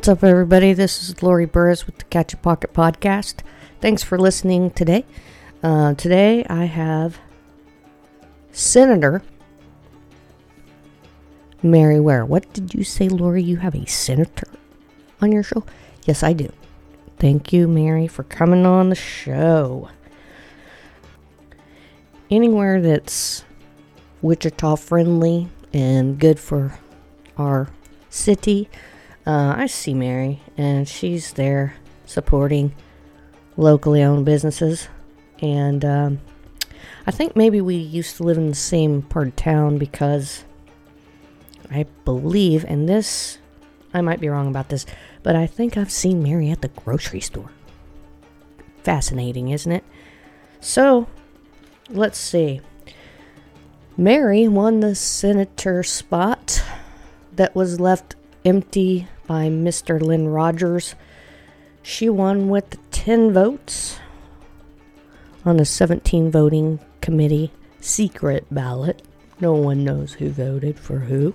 What's up, everybody? This is Lori Burress with the Catch a Pocket Podcast. Thanks for listening today. Uh, today I have Senator Mary Ware. What did you say, Lori? You have a senator on your show? Yes, I do. Thank you, Mary, for coming on the show. Anywhere that's Wichita friendly and good for our city uh, I see Mary, and she's there supporting locally owned businesses. And um, I think maybe we used to live in the same part of town because I believe, and this, I might be wrong about this, but I think I've seen Mary at the grocery store. Fascinating, isn't it? So, let's see. Mary won the senator spot that was left empty by Mr. Lynn Rogers. She won with 10 votes on a 17 voting committee secret ballot. No one knows who voted for who.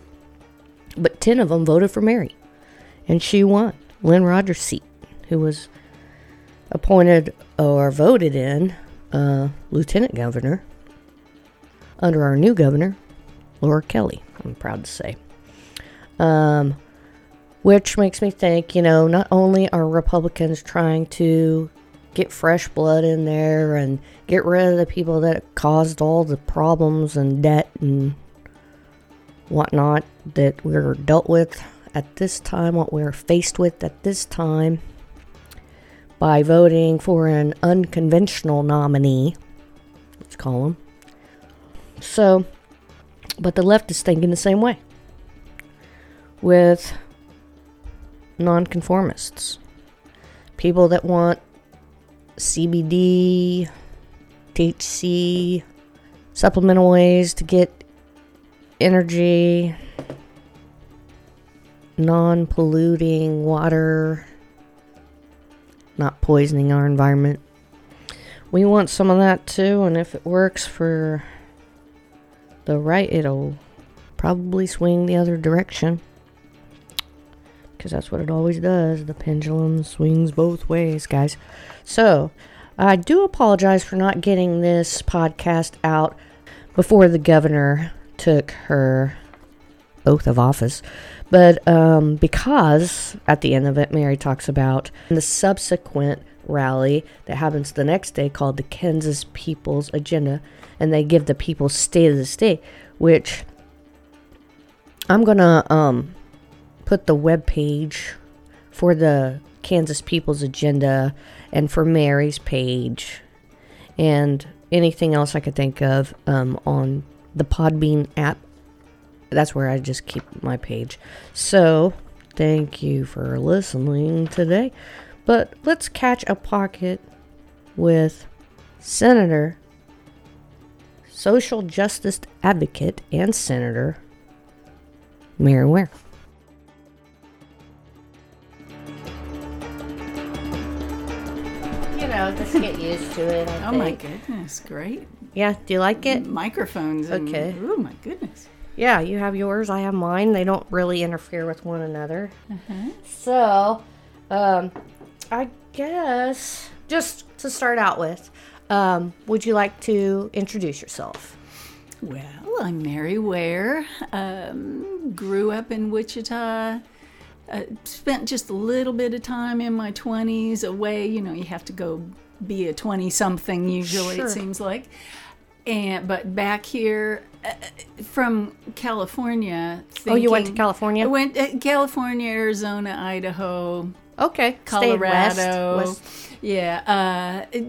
But 10 of them voted for Mary. And she won Lynn Rogers' seat, who was appointed or voted in uh, lieutenant governor under our new governor, Laura Kelly, I'm proud to say. Um, which makes me think, you know, not only are Republicans trying to get fresh blood in there and get rid of the people that caused all the problems and debt and whatnot that we're dealt with at this time, what we're faced with at this time, by voting for an unconventional nominee, let's call him. So, but the left is thinking the same way. With nonconformists, people that want CBD, THC, supplemental ways to get energy, non polluting water, not poisoning our environment. We want some of that too, and if it works for the right, it'll probably swing the other direction because that's what it always does. The pendulum swings both ways, guys. So, I do apologize for not getting this podcast out before the governor took her oath of office. But um, because at the end of it, Mary talks about the subsequent rally that happens the next day called the Kansas People's Agenda, and they give the people State of the State, which I'm gonna um, put the web page for the Kansas People's Agenda and for Mary's page and anything else I could think of um, on the Podbean app. That's where I just keep my page. So, thank you for listening today. But let's catch a pocket with Senator, social justice advocate, and Senator Mary Ware. Know, just get used to it. I oh think. my goodness, great. Yeah, do you like it? Microphones. And, okay. Oh my goodness. Yeah, you have yours. I have mine. They don't really interfere with one another. Uh-huh. So, um, I guess just to start out with, um, would you like to introduce yourself? Well, I'm Mary Ware. Um, grew up in Wichita uh, spent just a little bit of time in my 20s away. You know, you have to go be a 20 something usually, sure. it seems like. And but back here uh, from California. Thinking, oh, you went to California? I went uh, California, Arizona, Idaho. Okay, Colorado. West, west. Yeah. Uh,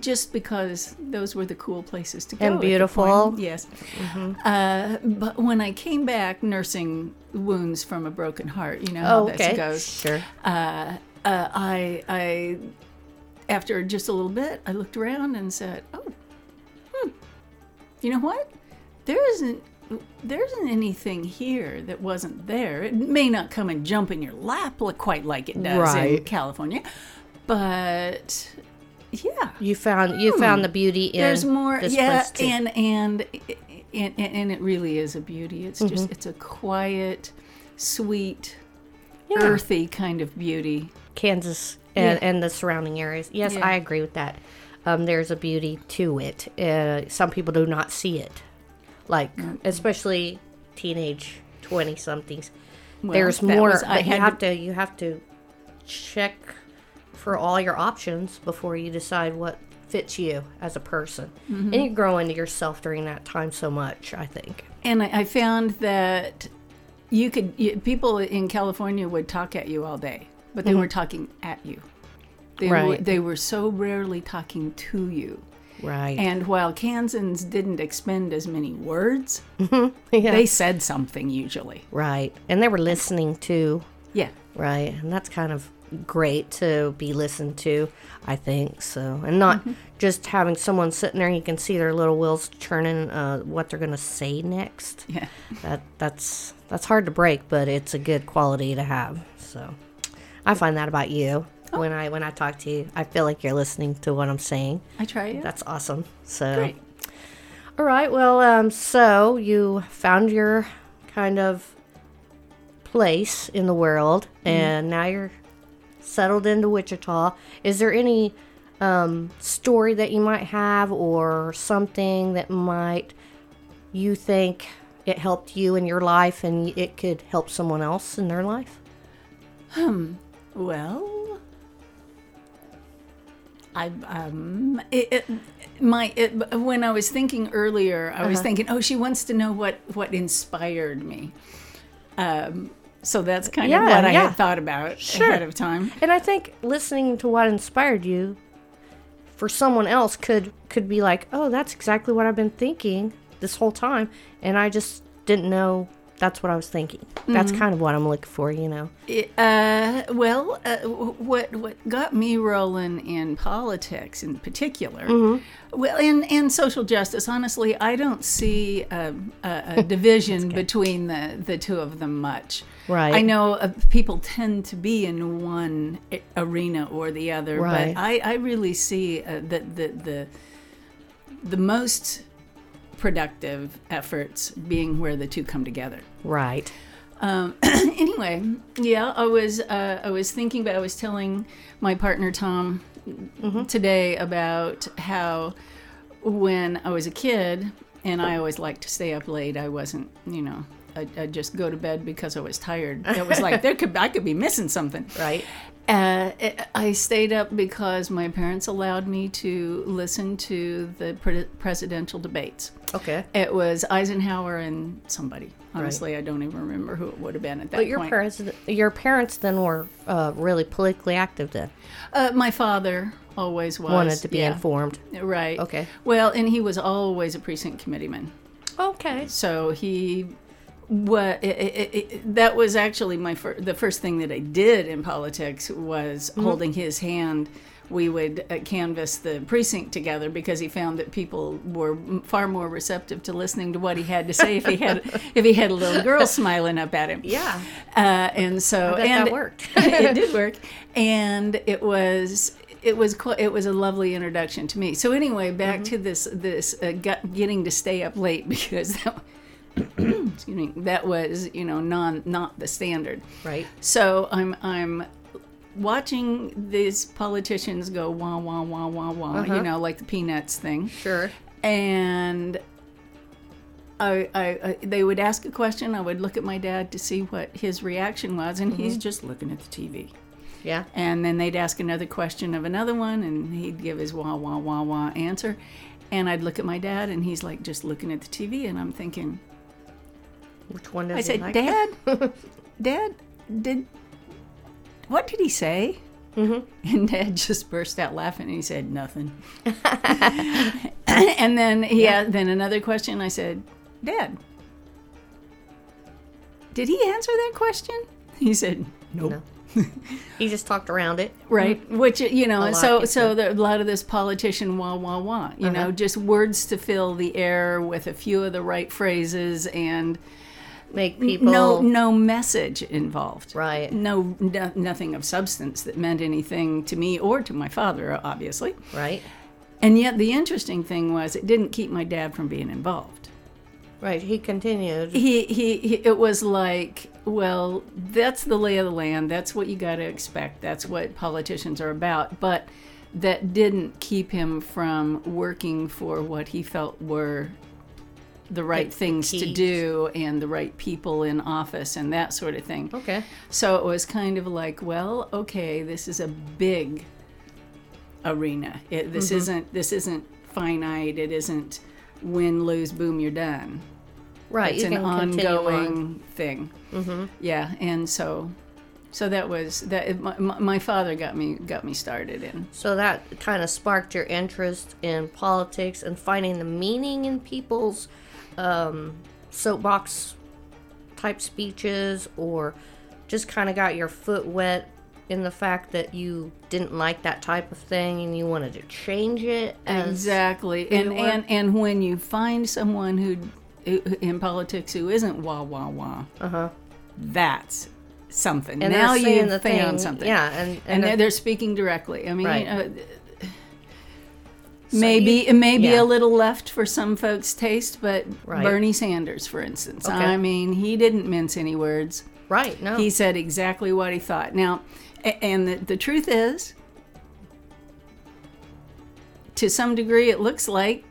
just because those were the cool places to go. And beautiful. Yes. Mm-hmm. Uh, but when I came back nursing wounds from a broken heart, you know how oh, okay. this goes. Sure. Uh, uh, I, I, after just a little bit, I looked around and said, "Oh, hmm, you know what? There isn't." There isn't anything here that wasn't there. It may not come and jump in your lap quite like it does right. in California, but yeah you found you found the beauty in there's more yeah and, and and and it really is a beauty it's mm-hmm. just it's a quiet sweet earthy kind of beauty. Kansas and, Yeah. and the surrounding areas. Yes, Yeah. I agree with that. Um, there's a beauty to it. Uh, some people do not see it, like Mm. especially teenage twenty somethings. Well, there's more, was- I you have to you have to check for all your options before you decide what fits you as a person. Mm-hmm. And you grow into yourself during that time so much. I think. And I, I found that you could you, people in California would talk at you all day, but they were talking at you. They were, Mm-hmm. Right. they were so rarely talking to you. Right. And while Kansans didn't expend as many words, yeah. they said something usually. right. And they were listening to Yeah. Right, and that's kind of great to be listened to, I think. So, and not Mm-hmm. just having someone sitting there, you can see their little wheels churning, uh, what they're gonna say next. Yeah. That that's that's hard to break, but it's a good quality to have. So, I find that about you Oh. when I when I talk to you. I feel like you're listening to what I'm saying. I try it. That's awesome. So, Great. all right. Well, um, so you found your kind of place in the world, and now you're settled into Wichita. Is there any um, story that you might have, or something that might you think it helped you in your life, and it could help someone else in their life? Well, I um it, it my it, when I was thinking earlier, I Uh-huh. was thinking, oh, she wants to know what what inspired me. Um, so that's kind of Yeah, what I yeah. had thought about Sure. ahead of time. And I think listening to what inspired you for someone else could could be like, "Oh, that's exactly what I've been thinking this whole time and I just didn't know that's what I was thinking." That's Mm-hmm. kind of what I'm looking for, you know. Uh, well, uh, what what got me rolling in politics in particular, Mm-hmm. well, and and social justice. Honestly, I don't see a, a, a division between the the two of them much. Right. I know uh, people tend to be in one arena or the other, Right. but I I really see uh, that the the the most productive efforts being where the two come together. Right. Um, anyway, yeah, I was uh, I was thinking about I was telling my partner Tom today about how when I was a kid and I always liked to stay up late, I wasn't, you know, I, I'd just go to bed because I was tired. It was like there could I could be missing something. Right. Uh, it- I stayed up because my parents allowed me to listen to the pre- presidential debates. Okay. It was Eisenhower and somebody. Honestly, I don't even remember who it would have been at that But your point. parents your parents then were uh, really politically active then. uh, my father always was. Wanted to be yeah, informed. Right. Okay. Well, and he was always a precinct committeeman. Okay. So he. What it, it, it, that was actually my fir- the first thing that I did in politics was Mm-hmm. holding his hand. We would uh, canvass the precinct together because he found that people were m- far more receptive to listening to what he had to say if he had if he had a little girl smiling up at him. Yeah. Uh, and so and that worked. it did work, and it was it was it was a lovely introduction to me. So anyway, back Mm-hmm. to this this uh, getting to stay up late because that, excuse me that was you know non not the standard. Right. So I'm I'm watching these politicians go wah wah wah wah wah, Uh-huh. you know, like the peanuts thing Sure. and I, I, I they would ask a question. I would look at my dad to see what his reaction was, and he's just looking at the TV. Yeah. And then they'd ask another question of another one, and he'd give his wah wah wah wah answer. And I'd look at my dad, and he's like just looking at the TV, and I'm thinking, Which one does I he said, like? Dad, Dad, did what did he say? Mm-hmm. And Dad just burst out laughing, and he said nothing. and then yeah, then another question. I said, Dad, did he answer that question? He said, Nope. No. he just talked around it. Right, which you know, lot, so he so there, a lot of this politician wah wah wah, you know, Uh-huh. just words to fill the air with a few of the right phrases and Make people no no message involved. Right. No, no nothing of substance that meant anything to me or to my father, obviously. Right. And yet the interesting thing was it didn't keep my dad from being involved. Right. He continued. He he, he it was like Well, that's the lay of the land. That's what you got to expect. That's what politicians are about. But that didn't keep him from working for what he felt were the right The things to do and the right people in office and that sort of thing. Okay. So it was kind of like, well, okay, this is a big arena. It, this Mm-hmm. isn't this isn't finite. It isn't win, lose, boom, you're done. Right. It's an continue on. ongoing thing. Mm-hmm. Yeah, and so so that was that. My, my my father got me got me started in. So that kind of sparked your interest in politics and finding the meaning in people's um, soapbox type speeches, or just kind of got your foot wet in the fact that you didn't like that type of thing and you wanted to change it. Exactly, and were- and and when you find someone who, in politics who isn't wah wah wah, Uh-huh. that's something. And now you've the found thing, something. Yeah, and and, and, they're, they're speaking directly. I mean, Right. Maybe it may be yeah. a little left for some folks' taste, but Right. Bernie Sanders, for instance, Okay. I mean, he didn't mince any words. right. No, He said exactly what he thought. Now, and the, the truth is, to some degree, it looks like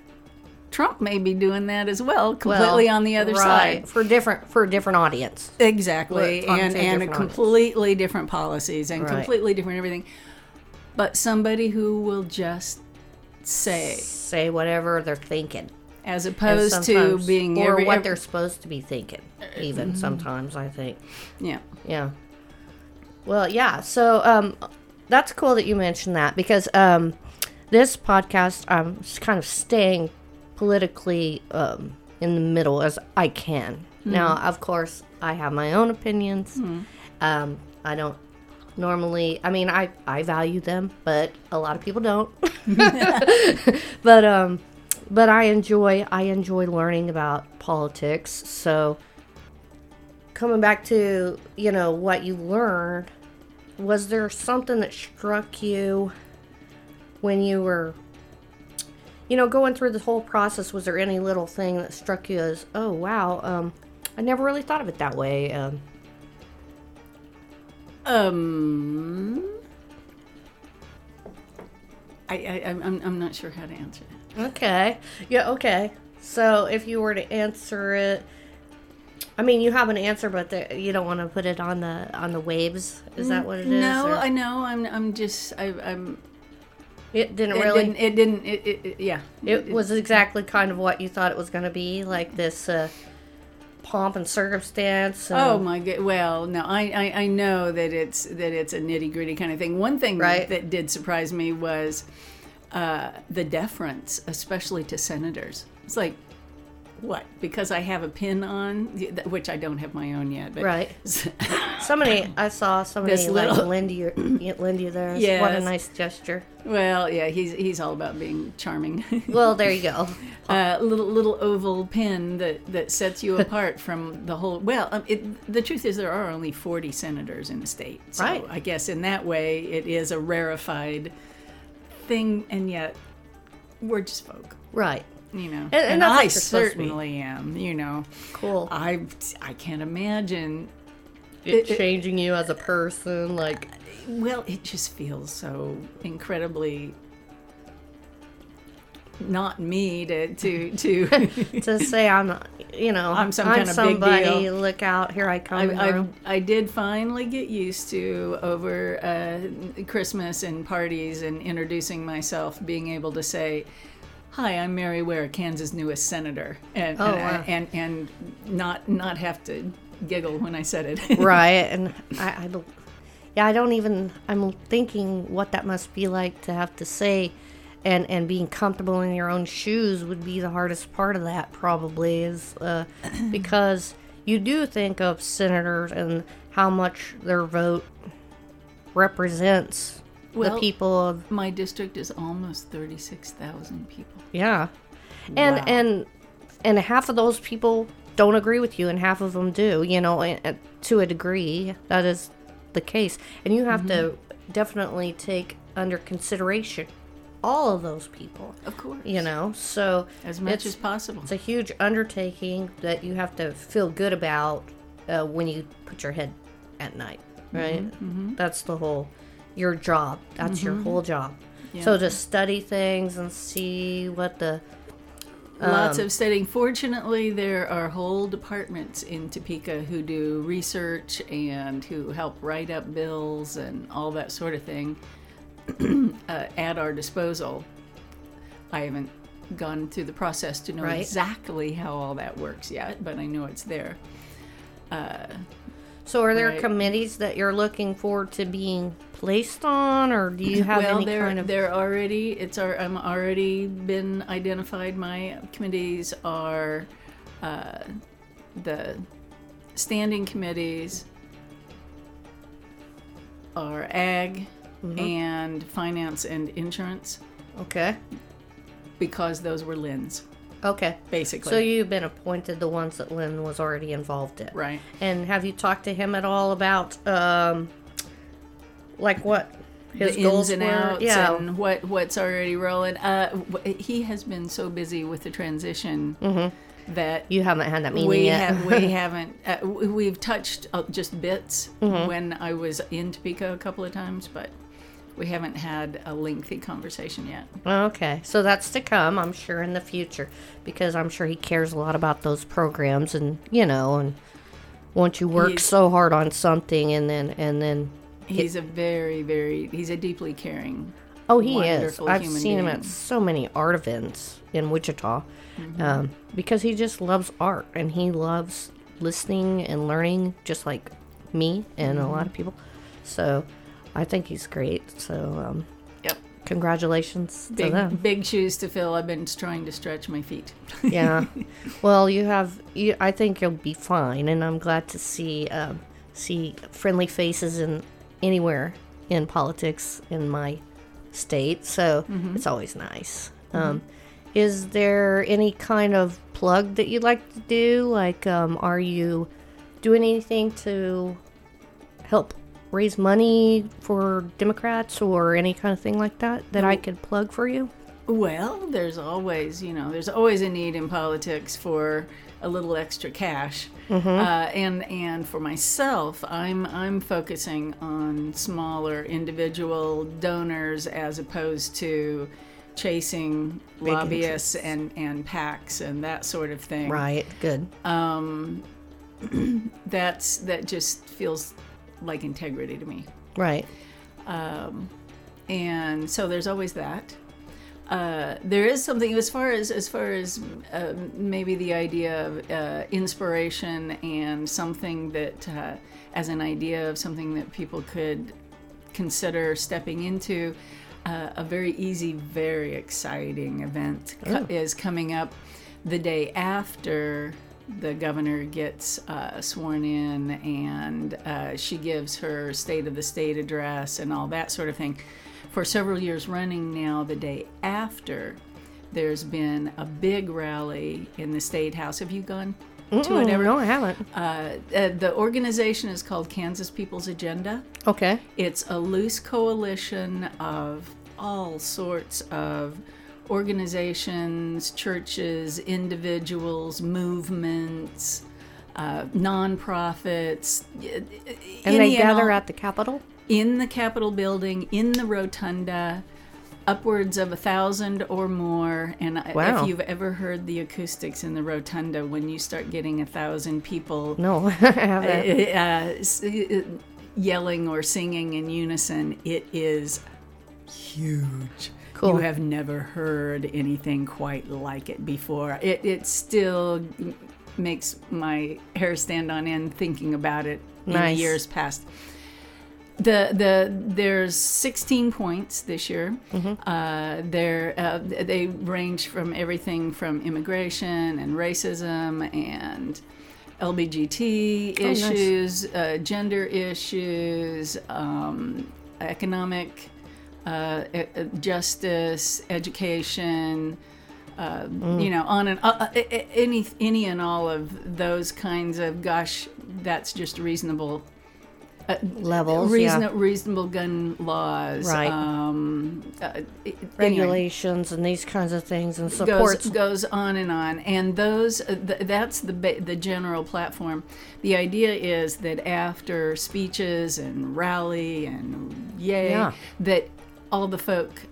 Trump may be doing that as well, completely Well, on the other right, side. for different for a different audience. Exactly, and a and different audience. completely different policies and Right. completely different everything. But somebody who will just say, Say whatever they're thinking. as opposed to being or every, what every- they're supposed to be thinking. Even sometimes, I think. yeah. Yeah. Well, yeah. So um, that's cool that you mentioned that because um, this podcast, I'm just kind of staying politically um, in the middle as I can. Now, of course, I have my own opinions. Um, I don't normally. I mean, I I value them, but a lot of people don't. but um, but I enjoy I enjoy learning about politics. So coming back to you know what you learned was there something that struck you when you were you know going through the whole process was there any little thing that struck you as oh wow um i never really thought of it that way um Um, I, I I'm I'm not sure how to answer that. okay yeah okay so if you were to answer it i mean you have an answer but the, you don't want to put it on the on the waves is that what it is No, or- I know. I'm I'm just I, I'm. it didn't It really didn't. It didn't. It, it, it- yeah. It was exactly kind of what you thought it was going to be, like this uh, pomp and circumstance. And, Oh my god! Well, no, I, I I know that it's that it's a nitty gritty kind of thing. One thing Right. that did surprise me was uh, the deference, especially to senators. It's like, what? Because I have a pin on, which I don't have my own yet. But Right. Somebody, I saw somebody This like little- Lindy, Lindy there. What a nice gesture. well, yeah, he's he's all about being charming. Well, there you go. uh, little little oval pin that that sets you apart from the whole. Well, um, it, the truth is there are only forty senators in the state, so Right. I guess in that way it is a rarefied thing, and yet we're just folk, Right. You know. And- and what I you're supposed to be. certainly am, you know. Cool. I I can't imagine. It, changing you as a person, like Well, it just feels so incredibly not me to to to. to say I'm, you know, I'm some kind of big somebody. deal. Look out! Here I come. I, I. I did finally get used to over uh, Christmas and parties and introducing myself, being able to say, "Hi, I'm Mary Ware, Kansas' newest senator," and Oh, and, wow. and and not not have to giggle when I said it. right and I, I don't yeah i don't even i'm thinking what that must be like to have to say and and being comfortable in your own shoes would be the hardest part of that probably is uh, because you do think of senators and how much their vote represents the people of My district is almost thirty-six thousand people. yeah and Wow. and and half of those people don't agree with you and half of them do you know and, and to a degree that is the case and you have to Mm-hmm. definitely take under consideration all of those people Of course, you know so as much as possible. it's a huge undertaking that you have to feel good about uh, when you put your head at night, right? That's the whole your job. That's your whole job. So Yeah. to study things and see what the Lots Um, of studying. Fortunately, there are whole departments in Topeka who do research and who help write up bills and all that sort of thing uh, at our disposal. I haven't gone through the process to know Right. exactly how all that works yet, but I know it's there. So are there Right. committees that you're looking forward to being placed on, or do you have well, any they're kind of? Well, they're already it's our I'm already been identified. My committees are uh, the standing committees are ag Mm-hmm. and finance and insurance Okay. because those were Lynn's Okay. basically. So you've been appointed the ones that Lynn was already involved in, right. And have you talked to him at all about, um, like what his the goals ins and were? outs yeah. and what what's already rolling. Uh, he has been so busy with the transition that you haven't had that meeting we yet. have we haven't uh, we've touched uh, just bits Mm-hmm. when I was in Topeka a couple of times, but we haven't had a lengthy conversation yet. Okay, so that's to come, I'm sure, in the future, because I'm sure he cares a lot about those programs, and you know, and once you work He's- so hard on something, and then and then He's a very very he's a deeply caring. oh, he is. I've human seen him at so many art events in Wichita, Mm-hmm. um, because he just loves art and he loves listening and learning, just like me and a lot of people. So, I think he's great. So, um, Yep. congratulations to them. Big big shoes to fill. I've been trying to stretch my feet. yeah. Well, you have. You, I think you'll be fine, and I'm glad to see um, see friendly faces in anywhere in politics in my state. So it's always nice. Um, is there any kind of plug that you'd like to do? Like, um, are you doing anything to help raise money for Democrats or any kind of thing like that that I could plug for you? Well, there's always, you know, there's always a need in politics for a little extra cash. Uh, and and for myself, I'm I'm focusing on smaller individual donors as opposed to chasing lobbyists and and PACs and that sort of thing. Right. Good. That's that just feels like integrity to me. Right. Um, and so there's always that. Uh, there is something as far as as far as uh, maybe the idea of uh, inspiration and something that uh, as an idea of something that people could consider stepping into. Uh, a very easy, very exciting event co- is coming up the day after the governor gets uh, sworn in and uh, she gives her state of the state address and all that sort of thing. For several years running now, the day after, there's been a big rally in the state house. Have you gone to it ever? No, I haven't. Uh, uh, the organization is called Kansas People's Agenda. Okay. It's a loose coalition of all sorts of organizations, churches, individuals, movements, uh, nonprofits. And they gather all- at the Capitol? In the Capitol building, in the rotunda, upwards of a thousand or more. And Wow. if you've ever heard the acoustics in the rotunda, when you start getting a thousand people No, I haven't. uh, uh, yelling or singing in unison, it is huge. Cool. You have never heard anything quite like it before. It, it still makes my hair stand on end thinking about it Nice. in years past. The the there's 16 points this year. Uh, they're uh, they range from everything from immigration and racism and LBGT Oh, nice. issues, uh, gender issues, um, economic uh, justice, education. Uh, You know, on and uh, any any and all of those kinds of gosh, that's just reasonable uh, Levels, reason, yeah. reasonable gun laws, Right. Um, uh, it- anyway, Regulations and these kinds of things and goes supports. goes on and on, and those uh, th- that's the ba- the general platform. The idea is that after speeches and rally and yay, Yeah. that all the folk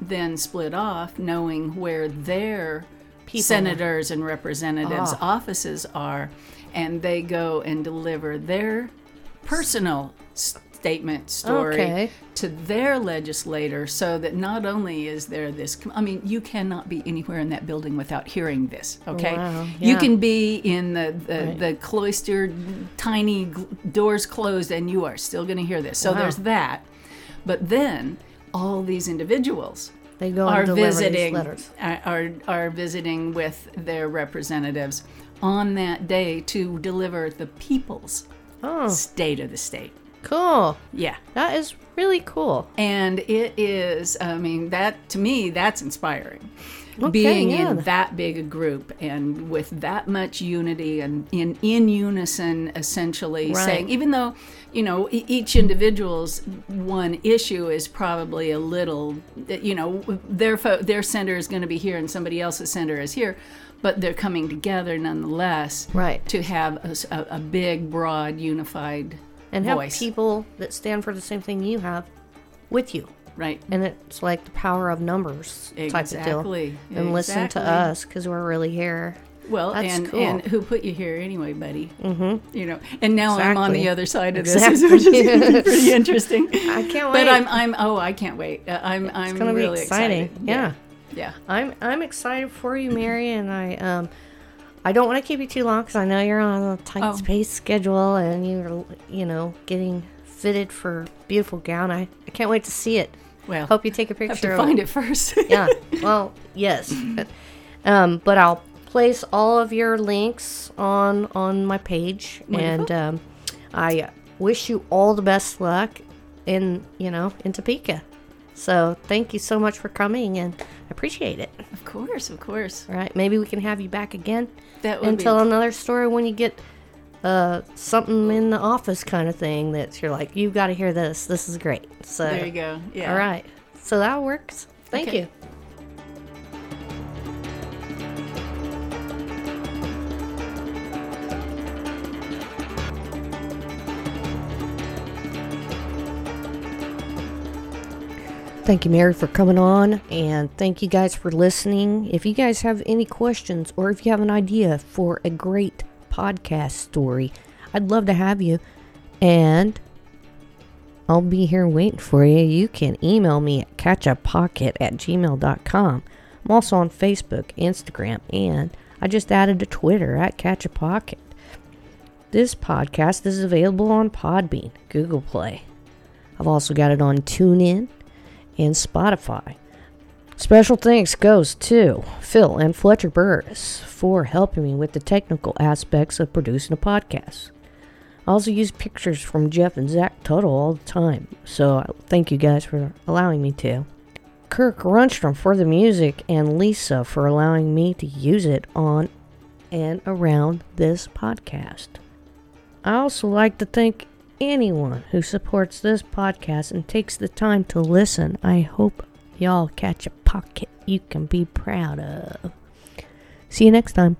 then split off, knowing where their People. senators and representatives' Ah. offices are, and they go and deliver their personal statement story Okay. to their legislator so that not only is there this i mean you cannot be anywhere in that building without hearing this okay Wow, you can be in the the, Right. the cloistered tiny gl- doors closed and you are still going to hear this so Wow. there's that but then all these individuals They go are and deliver these visiting are, uh, are are visiting with their representatives on that day to deliver the people's Oh, state of the state cool. yeah That is really cool. and it is i mean that to me that's inspiring Okay, being yeah. in that big a group and with that much unity and in in unison essentially Right. saying even though you know each individual's one issue is probably a little you know their fo- their center is going to be here and somebody else's center is here but they're coming together nonetheless Right. to have a big broad unified And have voice people that stand for the same thing you have with you. right And it's like the power of numbers type of deal. Exactly. And listen to us because we're really here. Well, That's and cool. and who put you here anyway, buddy? Mm-hmm. You know, and now I'm on the other side of Exactly. this, which is pretty interesting. I can't wait. But I'm I'm oh I can't wait. Uh, I'm I'm it's be really exciting. excited. Yeah. yeah. I'm I'm excited for you, Mary, and I um I don't want to keep you too long because I know you're on a tight Oh. space schedule and you're you know getting fitted for beautiful gown. I, I can't wait to see it. Well, Hope you take a picture. have to of find it first. yeah. Well, yes. um, but I'll place all of your links on on my page, and um, I wish you all the best luck in you know in Topeka. So thank you so much for coming, and I appreciate it. of course, of course. All right, maybe we can have you back again That would and be tell another story when you get uh something in the office kind of thing that you're like you've got to hear this. This is great. So there you go. Yeah. all right, so that works. Thank Okay. you. Thank you, Mary, for coming on, and thank you guys for listening. If you guys have any questions or if you have an idea for a great podcast story, I'd love to have you. And I'll be here waiting for you. You can email me at catchapocket at gmail.com. I'm also on Facebook, Instagram, and I just added to Twitter at catchapocket. This podcast is available on Podbean, Google Play. I've also got it on TuneIn and Spotify. Special thanks goes to Phil and Fletcher Burress for helping me with the technical aspects of producing a podcast. I also use pictures from Jeff and Zach Tuttle all the time, so thank you guys for allowing me to. Kirk Runstrom for the music, and Lisa for allowing me to use it on and around this podcast. I also like to thank anyone who supports this podcast and takes the time to listen. I hope y'all catch a pocket you can be proud of. See you next time.